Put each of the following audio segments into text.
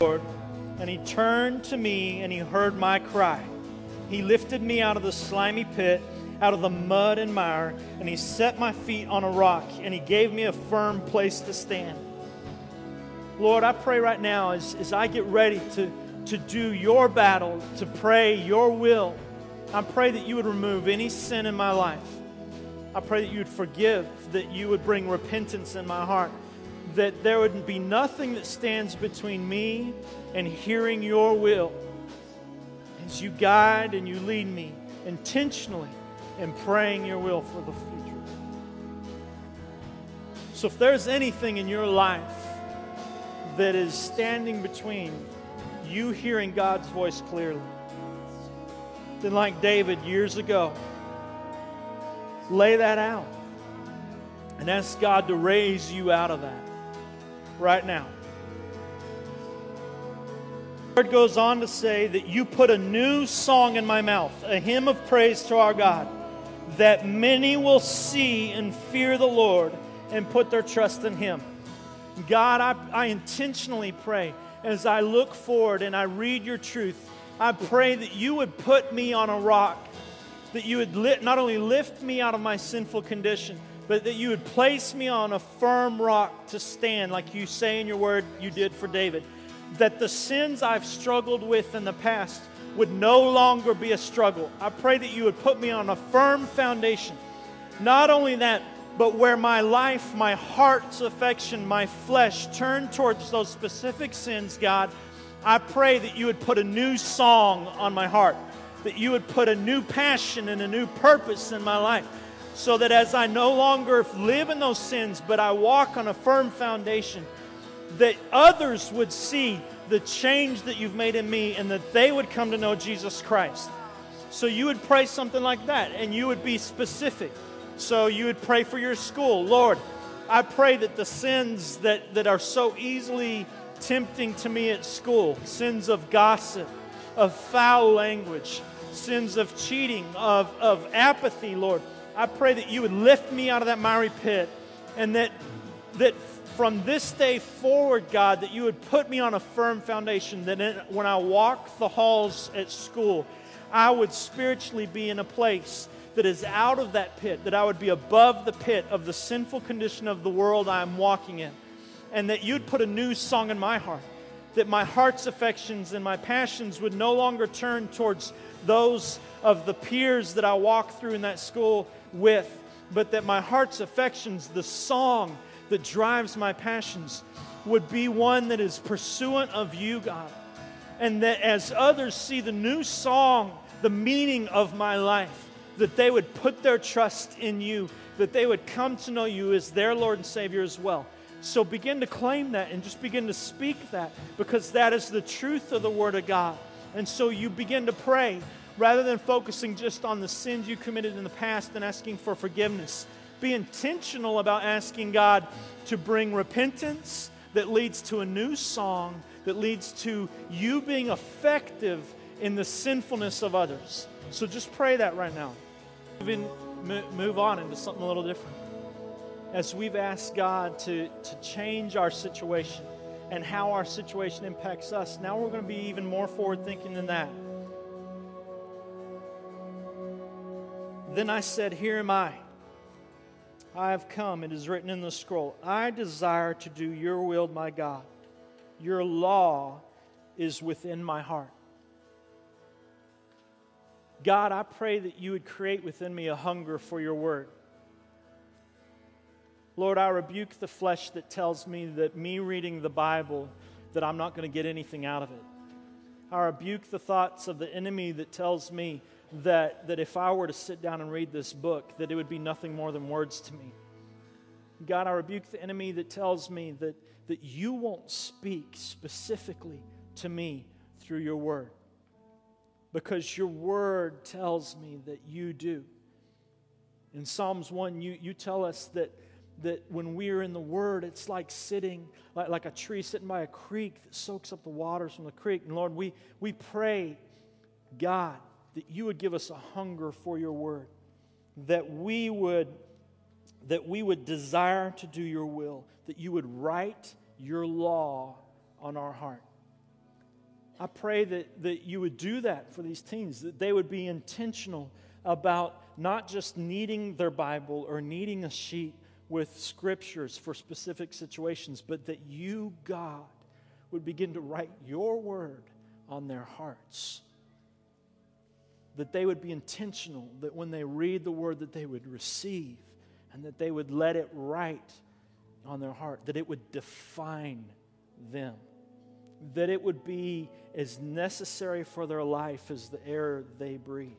Lord, and he turned to me and he heard my cry. He lifted me out of the slimy pit, out of the mud and mire, and he set my feet on a rock, and he gave me a firm place to stand. Lord, I pray right now as, as I get ready to, to do your battle, to pray your will, I pray that you would remove any sin in my life. I pray that you would forgive, that you would bring repentance in my heart that there would be nothing that stands between me and hearing your will as you guide and you lead me intentionally in praying your will for the future. So if there's anything in your life that is standing between you hearing God's voice clearly, then, like David years ago, lay that out and ask God to raise you out of that right now. The word goes on to say that you put a new song in my mouth, a hymn of praise to our God, that many will see and fear the Lord and put their trust in Him. God, I, I intentionally pray as I look forward and I read your truth, I pray that you would put me on a rock, that you would not only lift me out of my sinful condition, but that you would place me on a firm rock to stand, like you say in your word you did for David. That the sins I've struggled with in the past would no longer be a struggle. I pray that you would put me on a firm foundation. Not only that, but where my life, my heart's affection, my flesh turn towards those specific sins, God, I pray that you would put a new song on my heart, that you would put a new passion and a new purpose in my life so that as I no longer live in those sins, but I walk on a firm foundation, that others would see the change that you've made in me and that they would come to know Jesus Christ. So you would pray something like that and you would be specific. So you would pray for your school. Lord, I pray that the sins that, that are so easily tempting to me at school sins of gossip, of foul language, sins of cheating, of, of apathy, Lord I pray that you would lift me out of that miry pit and that, that from this day forward, God, that you would put me on a firm foundation, that in, when I walk the halls at school, I would spiritually be in a place that is out of that pit, that I would be above the pit of the sinful condition of the world I'm walking in, and that you'd put a new song in my heart, that my heart's affections and my passions would no longer turn towards those of the peers that I walk through in that school with, but that my heart's affections, the song that drives my passions, would be one that is pursuant of you, God. And that as others see the new song, the meaning of my life, that they would put their trust in you, that they would come to know you as their Lord and Savior as well. So begin to claim that and just begin to speak that because that is the truth of the Word of God. And so you begin to pray rather than focusing just on the sins you committed in the past and asking for forgiveness. Be intentional about asking God to bring repentance that leads to a new song, that leads to you being effective in the sinfulness of others. So just pray that right now. Even Move on into something a little different. As we've asked God to, to change our situation and how our situation impacts us, now we're going to be even more forward thinking than that. Then I said, Here am I. I have come. It is written in the scroll. I desire to do your will, my God. Your law is within my heart. God, I pray that you would create within me a hunger for your word. Lord, I rebuke the flesh that tells me that me reading the Bible, that I'm not going to get anything out of it. I rebuke the thoughts of the enemy that tells me that, that if I were to sit down and read this book, that it would be nothing more than words to me. God, I rebuke the enemy that tells me that, that you won't speak specifically to me through your word. Because your word tells me that you do. In Psalms 1, you, you tell us that, that when we are in the Word, it's like sitting, like, like a tree sitting by a creek that soaks up the waters from the creek. And Lord, we, we pray, God, that you would give us a hunger for your word, that we would that we would desire to do your will, that you would write your law on our heart. I pray that, that you would do that for these teens, that they would be intentional about not just needing their Bible or needing a sheet with scriptures for specific situations, but that you, God, would begin to write your word on their hearts. That they would be intentional, that when they read the word, that they would receive and that they would let it write on their heart, that it would define them, that it would be as necessary for their life as the air they breathe.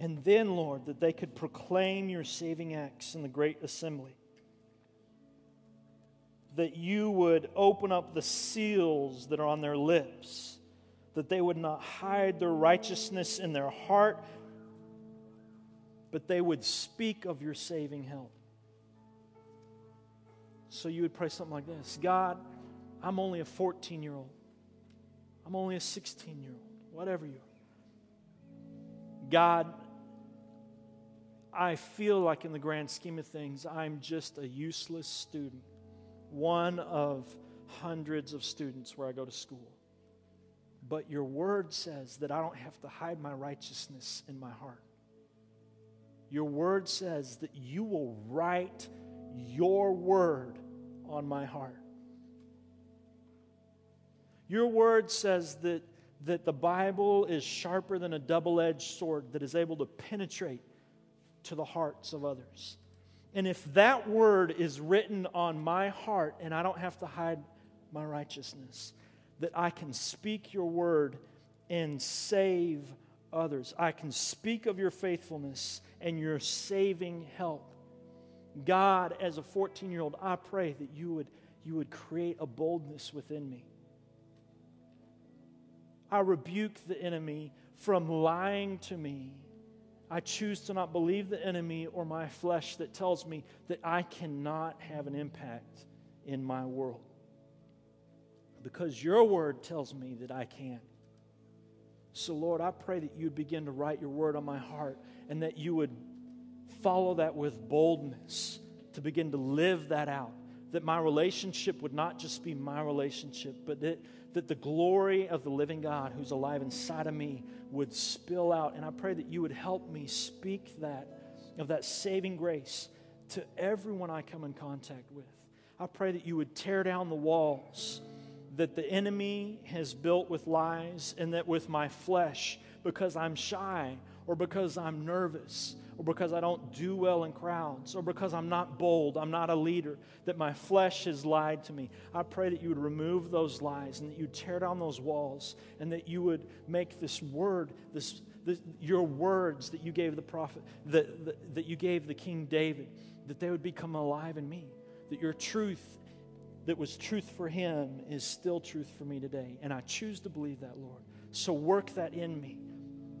And then, Lord, that they could proclaim your saving acts in the great assembly. That you would open up the seals that are on their lips, that they would not hide their righteousness in their heart, but they would speak of your saving help. So you would pray something like this God, I'm only a 14 year old. I'm only a 16 year old, whatever you are. God, I feel like in the grand scheme of things, I'm just a useless student, one of hundreds of students where I go to school. But your word says that I don't have to hide my righteousness in my heart. Your word says that you will write your word on my heart. Your word says that, that the Bible is sharper than a double edged sword that is able to penetrate to the hearts of others. And if that word is written on my heart and I don't have to hide my righteousness, that I can speak your word and save others. I can speak of your faithfulness and your saving help. God, as a 14 year old, I pray that you would, you would create a boldness within me. I rebuke the enemy from lying to me I choose to not believe the enemy or my flesh that tells me that I cannot have an impact in my world. Because your word tells me that I can. So, Lord, I pray that you'd begin to write your word on my heart and that you would follow that with boldness to begin to live that out. That my relationship would not just be my relationship, but that that the glory of the living God who's alive inside of me would spill out. And I pray that you would help me speak that, of that saving grace to everyone I come in contact with. I pray that you would tear down the walls that the enemy has built with lies and that with my flesh, because I'm shy or because I'm nervous or because I don't do well in crowds, or because I'm not bold, I'm not a leader, that my flesh has lied to me. I pray that you would remove those lies and that you tear down those walls and that you would make this word, this, this your words that you gave the prophet, that, that, that you gave the King David, that they would become alive in me. That your truth that was truth for him is still truth for me today. And I choose to believe that, Lord. So work that in me.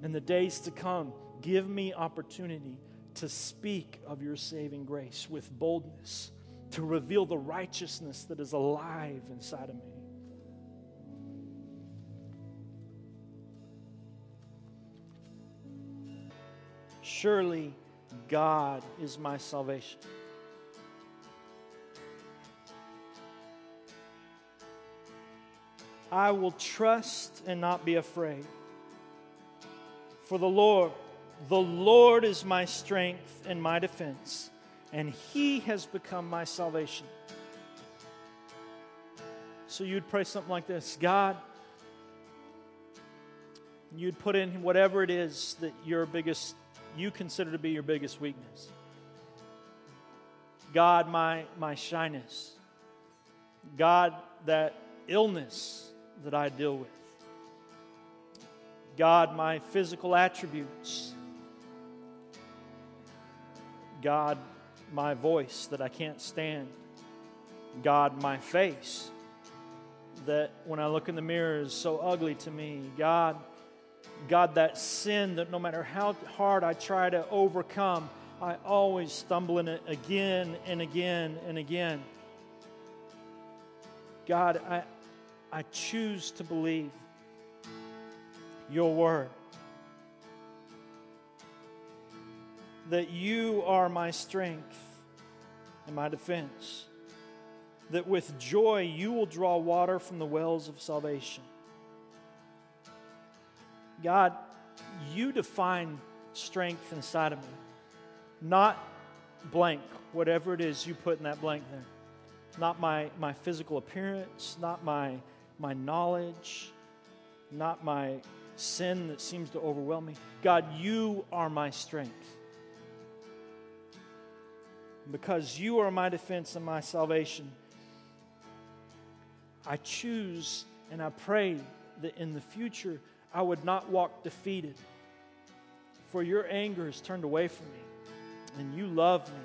In the days to come, Give me opportunity to speak of your saving grace with boldness, to reveal the righteousness that is alive inside of me. Surely God is my salvation. I will trust and not be afraid. For the Lord the Lord is my strength and my defense, and He has become my salvation. So you'd pray something like this God, you'd put in whatever it is that your biggest, you consider to be your biggest weakness. God, my, my shyness. God, that illness that I deal with. God, my physical attributes God, my voice that I can't stand. God, my face that when I look in the mirror is so ugly to me. God, God, that sin that no matter how hard I try to overcome, I always stumble in it again and again and again. God, I, I choose to believe your word. That you are my strength and my defense, that with joy you will draw water from the wells of salvation. God, you define strength inside of me, not blank, whatever it is you put in that blank there. Not my, my physical appearance, not my, my knowledge, not my sin that seems to overwhelm me. God, you are my strength. Because you are my defense and my salvation, I choose and I pray that in the future I would not walk defeated. For your anger is turned away from me, and you love me,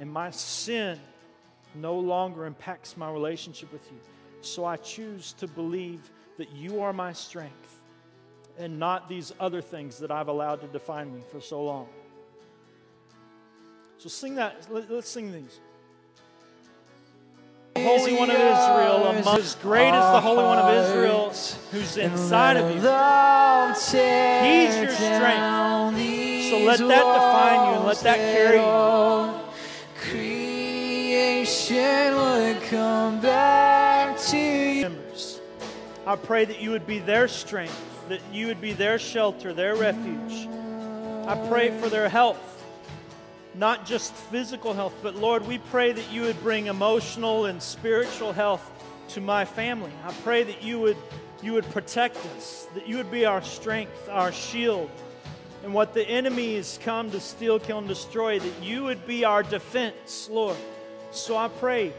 and my sin no longer impacts my relationship with you. So I choose to believe that you are my strength and not these other things that I've allowed to define me for so long. So sing that. Let, us sing these. Holy One of Israel, amongst great is the Holy One of Israel who's inside of you. He's your strength. So let that define you and let that carry you. Creation would come back to you. I pray that you would be their strength, that you would be their shelter, their refuge. I pray for their health not just physical health, but Lord, we pray that you would bring emotional and spiritual health to my family. I pray that you would you would protect us, that you would be our strength, our shield. And what the enemy has come to steal, kill, and destroy, that you would be our defense, Lord. So I pray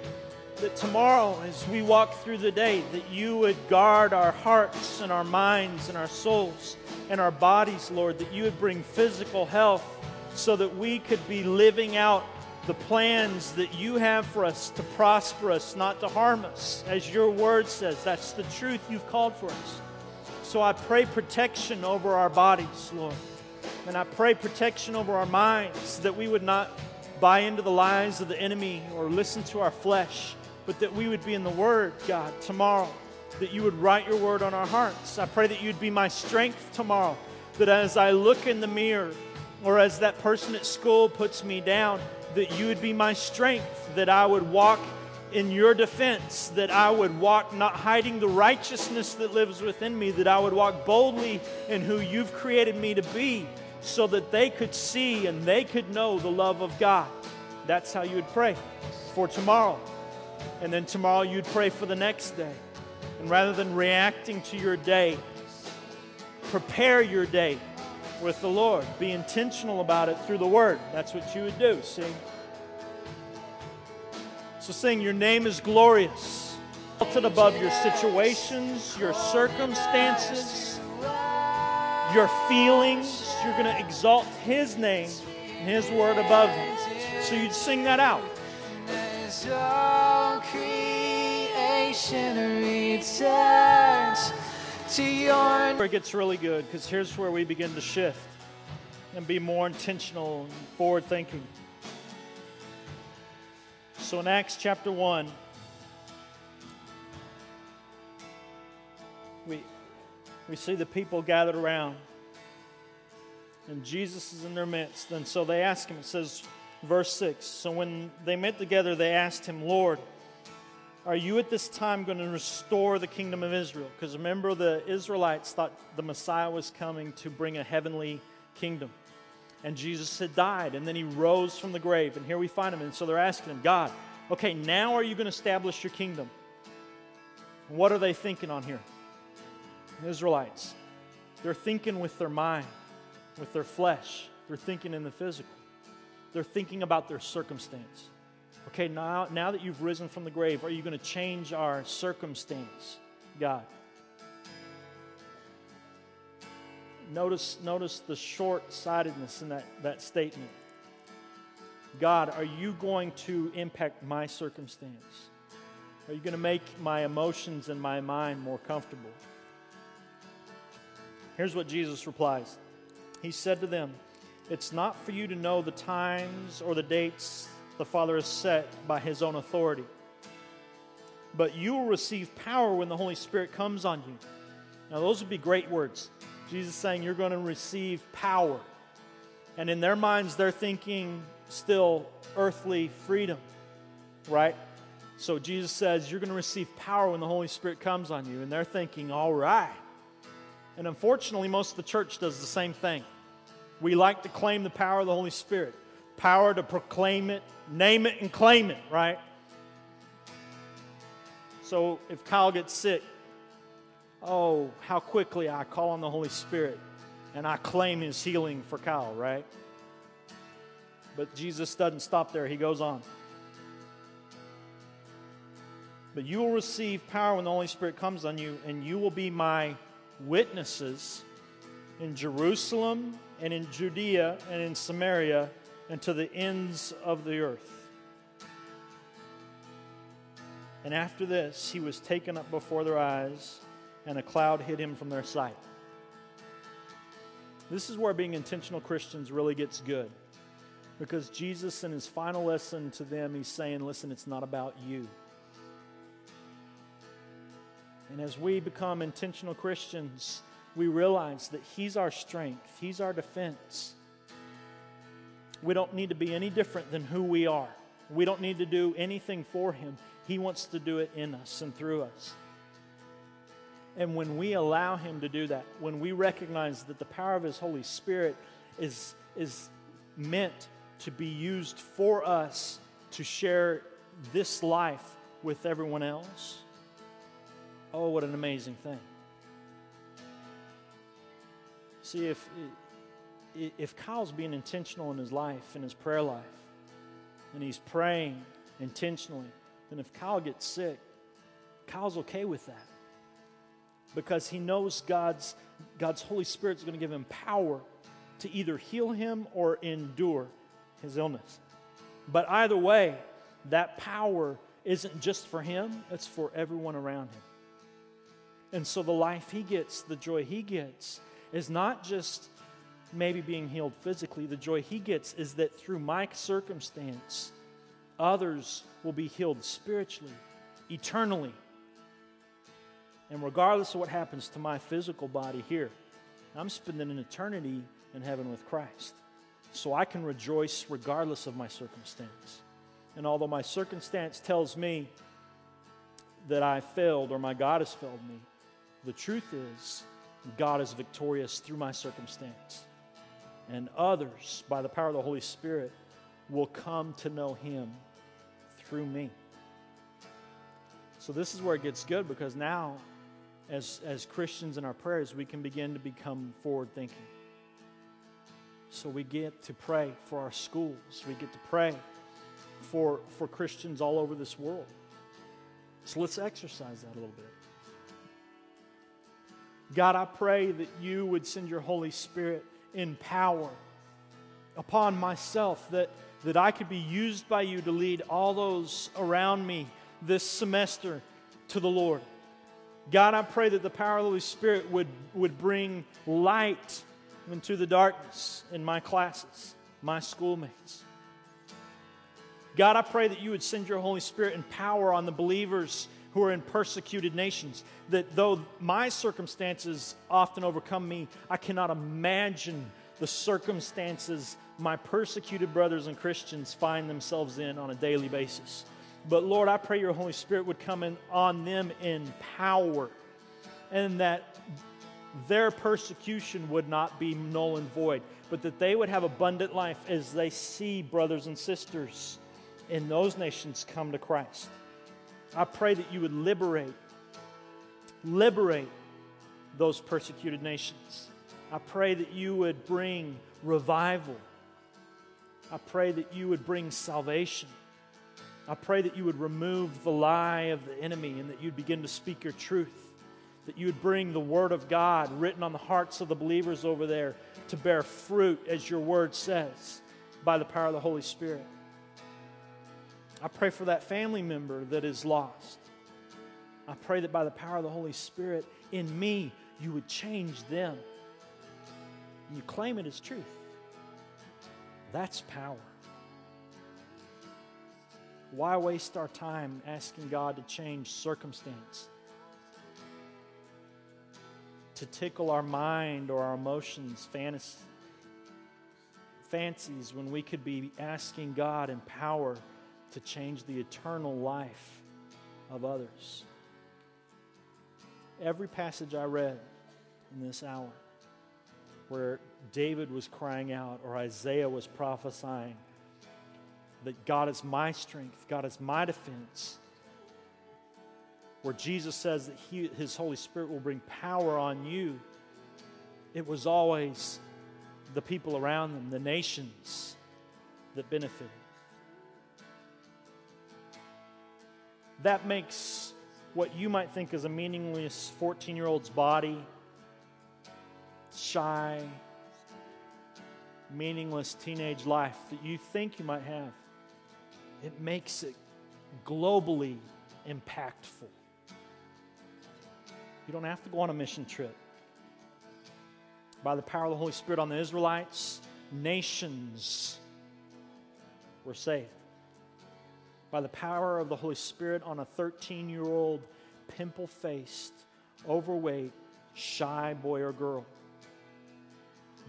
that tomorrow, as we walk through the day, that you would guard our hearts and our minds and our souls and our bodies, Lord, that you would bring physical health so that we could be living out the plans that you have for us to prosper us, not to harm us. As your word says, that's the truth you've called for us. So I pray protection over our bodies, Lord. And I pray protection over our minds that we would not buy into the lies of the enemy or listen to our flesh, but that we would be in the Word, God, tomorrow. That you would write your word on our hearts. I pray that you'd be my strength tomorrow. That as I look in the mirror, or as that person at school puts me down, that you would be my strength, that I would walk in your defense, that I would walk not hiding the righteousness that lives within me, that I would walk boldly in who you've created me to be, so that they could see and they could know the love of God. That's how you would pray for tomorrow. And then tomorrow you'd pray for the next day. And rather than reacting to your day, prepare your day with the Lord. Be intentional about it through the Word. That's what you would do, see? So sing, Your name is glorious. Exalted above your situations, your circumstances, your feelings. You're going to exalt His name and His Word above them. So you'd sing that out. As all creation returns to your. Where it gets really good because here's where we begin to shift and be more intentional and forward thinking. So in Acts chapter 1, we, we see the people gathered around, and Jesus is in their midst. And so they ask him, it says, verse 6 So when they met together, they asked him, Lord, are you at this time going to restore the kingdom of Israel? Because remember, the Israelites thought the Messiah was coming to bring a heavenly kingdom. And Jesus had died, and then he rose from the grave. And here we find him. And so they're asking him, God, okay, now are you going to establish your kingdom? What are they thinking on here? Israelites. They're thinking with their mind, with their flesh. They're thinking in the physical. They're thinking about their circumstance. Okay, now, now that you've risen from the grave, are you going to change our circumstance, God? Notice, notice the short sightedness in that, that statement. God, are you going to impact my circumstance? Are you going to make my emotions and my mind more comfortable? Here's what Jesus replies He said to them, It's not for you to know the times or the dates the Father has set by his own authority. But you will receive power when the Holy Spirit comes on you. Now, those would be great words. Jesus saying you're going to receive power. And in their minds, they're thinking still earthly freedom, right? So Jesus says, You're going to receive power when the Holy Spirit comes on you. And they're thinking, All right. And unfortunately, most of the church does the same thing. We like to claim the power of the Holy Spirit, power to proclaim it, name it, and claim it, right? So if Kyle gets sick, oh, how quickly I call on the Holy Spirit and I claim his healing for Kyle, right? But Jesus doesn't stop there, he goes on. But you will receive power when the Holy Spirit comes on you, and you will be my witnesses in Jerusalem and in Judea and in Samaria and to the ends of the earth. And after this, he was taken up before their eyes, and a cloud hid him from their sight. This is where being intentional Christians really gets good. Because Jesus, in his final lesson to them, he's saying, Listen, it's not about you. And as we become intentional Christians, we realize that He's our strength, He's our defense. We don't need to be any different than who we are. We don't need to do anything for Him. He wants to do it in us and through us. And when we allow Him to do that, when we recognize that the power of His Holy Spirit is, is meant to be used for us to share this life with everyone else, oh, what an amazing thing. See, if, if Kyle's being intentional in his life, in his prayer life, and he's praying intentionally, then if Kyle gets sick, Kyle's okay with that because he knows God's, God's Holy Spirit is going to give him power to either heal him or endure his illness. But either way, that power isn't just for him, it's for everyone around him. And so the life he gets, the joy he gets, is not just maybe being healed physically. The joy he gets is that through my circumstance, others will be healed spiritually, eternally. And regardless of what happens to my physical body here, I'm spending an eternity in heaven with Christ. So I can rejoice regardless of my circumstance. And although my circumstance tells me that I failed or my God has failed me, the truth is God is victorious through my circumstance. And others, by the power of the Holy Spirit, will come to know Him through me. So, this is where it gets good because now, as, as Christians in our prayers, we can begin to become forward thinking. So, we get to pray for our schools, we get to pray for, for Christians all over this world. So, let's exercise that a little bit. God, I pray that you would send your Holy Spirit in power upon myself, that, that I could be used by you to lead all those around me this semester to the Lord. God, I pray that the power of the Holy Spirit would, would bring light into the darkness in my classes, my schoolmates. God, I pray that you would send your Holy Spirit in power on the believers who are in persecuted nations. That though my circumstances often overcome me, I cannot imagine the circumstances my persecuted brothers and Christians find themselves in on a daily basis. But Lord, I pray your Holy Spirit would come in on them in power and that their persecution would not be null and void, but that they would have abundant life as they see brothers and sisters in those nations come to Christ. I pray that you would liberate, liberate those persecuted nations. I pray that you would bring revival. I pray that you would bring salvation. I pray that you would remove the lie of the enemy and that you'd begin to speak your truth. That you would bring the word of God written on the hearts of the believers over there to bear fruit, as your word says, by the power of the Holy Spirit. I pray for that family member that is lost. I pray that by the power of the Holy Spirit in me, you would change them. You claim it as truth. That's power. Why waste our time asking God to change circumstance? To tickle our mind or our emotions, fancies, when we could be asking God in power to change the eternal life of others. Every passage I read in this hour where David was crying out or Isaiah was prophesying that God is my strength, God is my defense, where Jesus says that he, His Holy Spirit will bring power on you, it was always the people around them, the nations that benefited. That makes what you might think is a meaningless 14 year old's body shy, meaningless teenage life that you think you might have. It makes it globally impactful. You don't have to go on a mission trip. By the power of the Holy Spirit on the Israelites, nations were saved. By the power of the Holy Spirit on a 13 year old, pimple faced, overweight, shy boy or girl,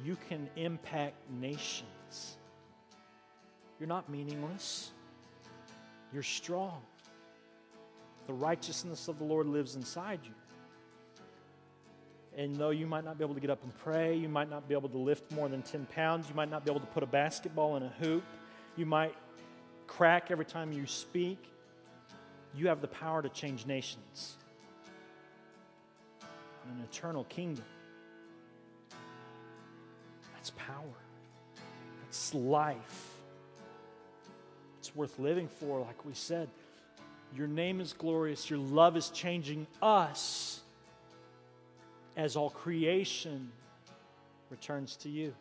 you can impact nations. You're not meaningless, you're strong. The righteousness of the Lord lives inside you. And though you might not be able to get up and pray, you might not be able to lift more than 10 pounds, you might not be able to put a basketball in a hoop, you might crack every time you speak, you have the power to change nations. An eternal kingdom. That's power. That's life. It's worth living for, like we said. Your name is glorious. Your love is changing us as all creation returns to you.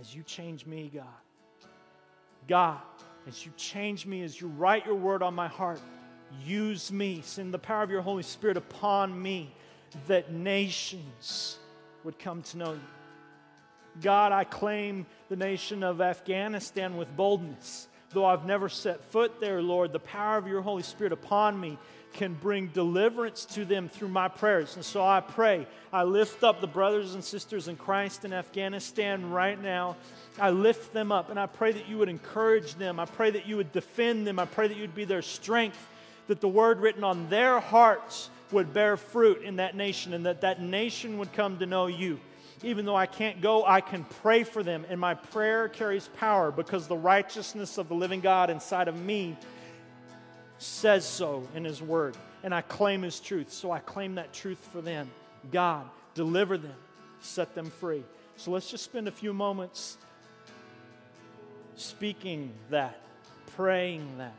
As you change me, God. God, as you change me, as you write your word on my heart, use me. Send the power of your Holy Spirit upon me that nations would come to know you. God, I claim the nation of Afghanistan with boldness. Though I've never set foot there, Lord, the power of your Holy Spirit upon me can bring deliverance to them through my prayers. And so I pray, I lift up the brothers and sisters in Christ in Afghanistan right now. I lift them up and I pray that you would encourage them. I pray that you would defend them. I pray that you'd be their strength, that the word written on their hearts would bear fruit in that nation and that that nation would come to know you. Even though I can't go, I can pray for them, and my prayer carries power because the righteousness of the living God inside of me says so in His Word, and I claim His truth. So I claim that truth for them. God, deliver them, set them free. So let's just spend a few moments speaking that, praying that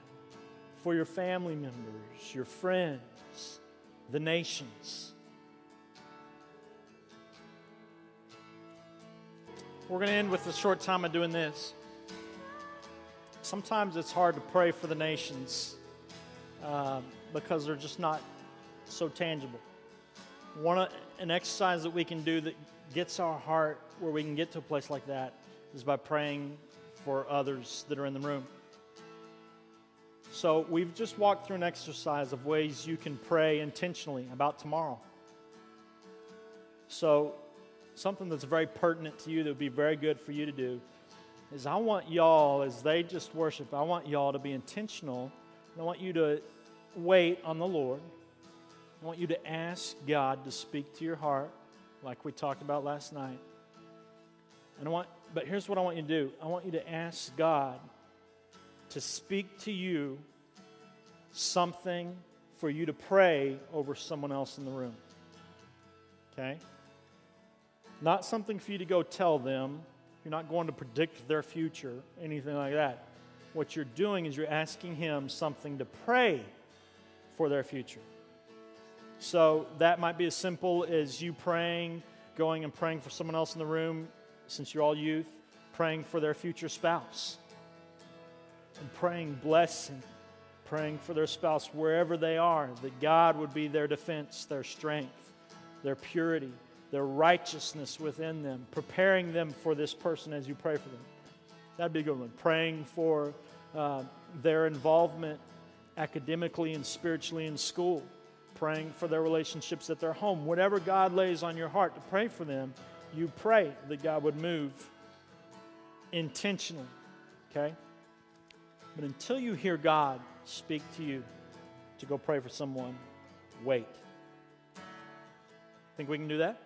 for your family members, your friends, the nations. We're going to end with a short time of doing this. Sometimes it's hard to pray for the nations uh, because they're just not so tangible. One an exercise that we can do that gets our heart where we can get to a place like that is by praying for others that are in the room. So we've just walked through an exercise of ways you can pray intentionally about tomorrow. So something that's very pertinent to you that would be very good for you to do is I want y'all, as they just worship, I want y'all to be intentional. I want you to wait on the Lord. I want you to ask God to speak to your heart, like we talked about last night. And I want, but here's what I want you to do I want you to ask God to speak to you something for you to pray over someone else in the room. Okay? Not something for you to go tell them. You're not going to predict their future, anything like that. What you're doing is you're asking Him something to pray for their future. So that might be as simple as you praying, going and praying for someone else in the room, since you're all youth, praying for their future spouse, and praying blessing, praying for their spouse wherever they are, that God would be their defense, their strength, their purity, their righteousness within them, preparing them for this person as you pray for them. That'd be a good one. Praying for uh, their involvement academically and spiritually in school, praying for their relationships at their home. Whatever God lays on your heart to pray for them, you pray that God would move intentionally. Okay? But until you hear God speak to you, to go pray for someone, wait. Think we can do that?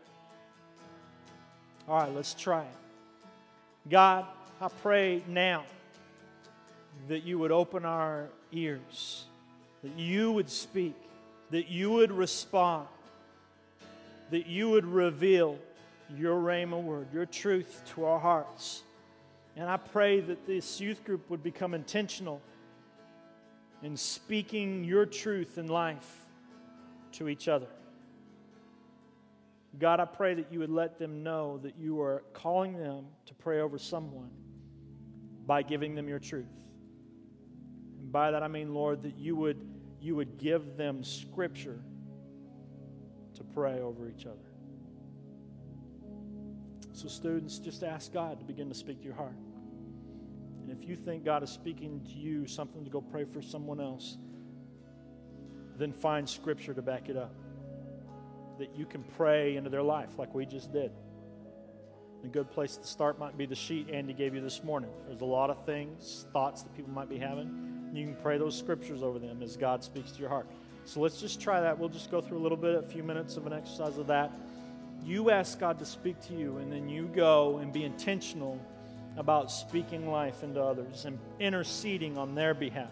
All right, let's try it. God, I pray now that you would open our ears, that you would speak, that you would respond, that you would reveal your Rhema word, your truth to our hearts. And I pray that this youth group would become intentional in speaking your truth and life to each other. God, I pray that you would let them know that you are calling them to pray over someone by giving them your truth. And by that I mean, Lord, that you would, you would give them scripture to pray over each other. So, students, just ask God to begin to speak to your heart. And if you think God is speaking to you something to go pray for someone else, then find scripture to back it up. That you can pray into their life like we just did. A good place to start might be the sheet Andy gave you this morning. There's a lot of things, thoughts that people might be having. You can pray those scriptures over them as God speaks to your heart. So let's just try that. We'll just go through a little bit, a few minutes of an exercise of that you ask God to speak to you, and then you go and be intentional about speaking life into others and interceding on their behalf.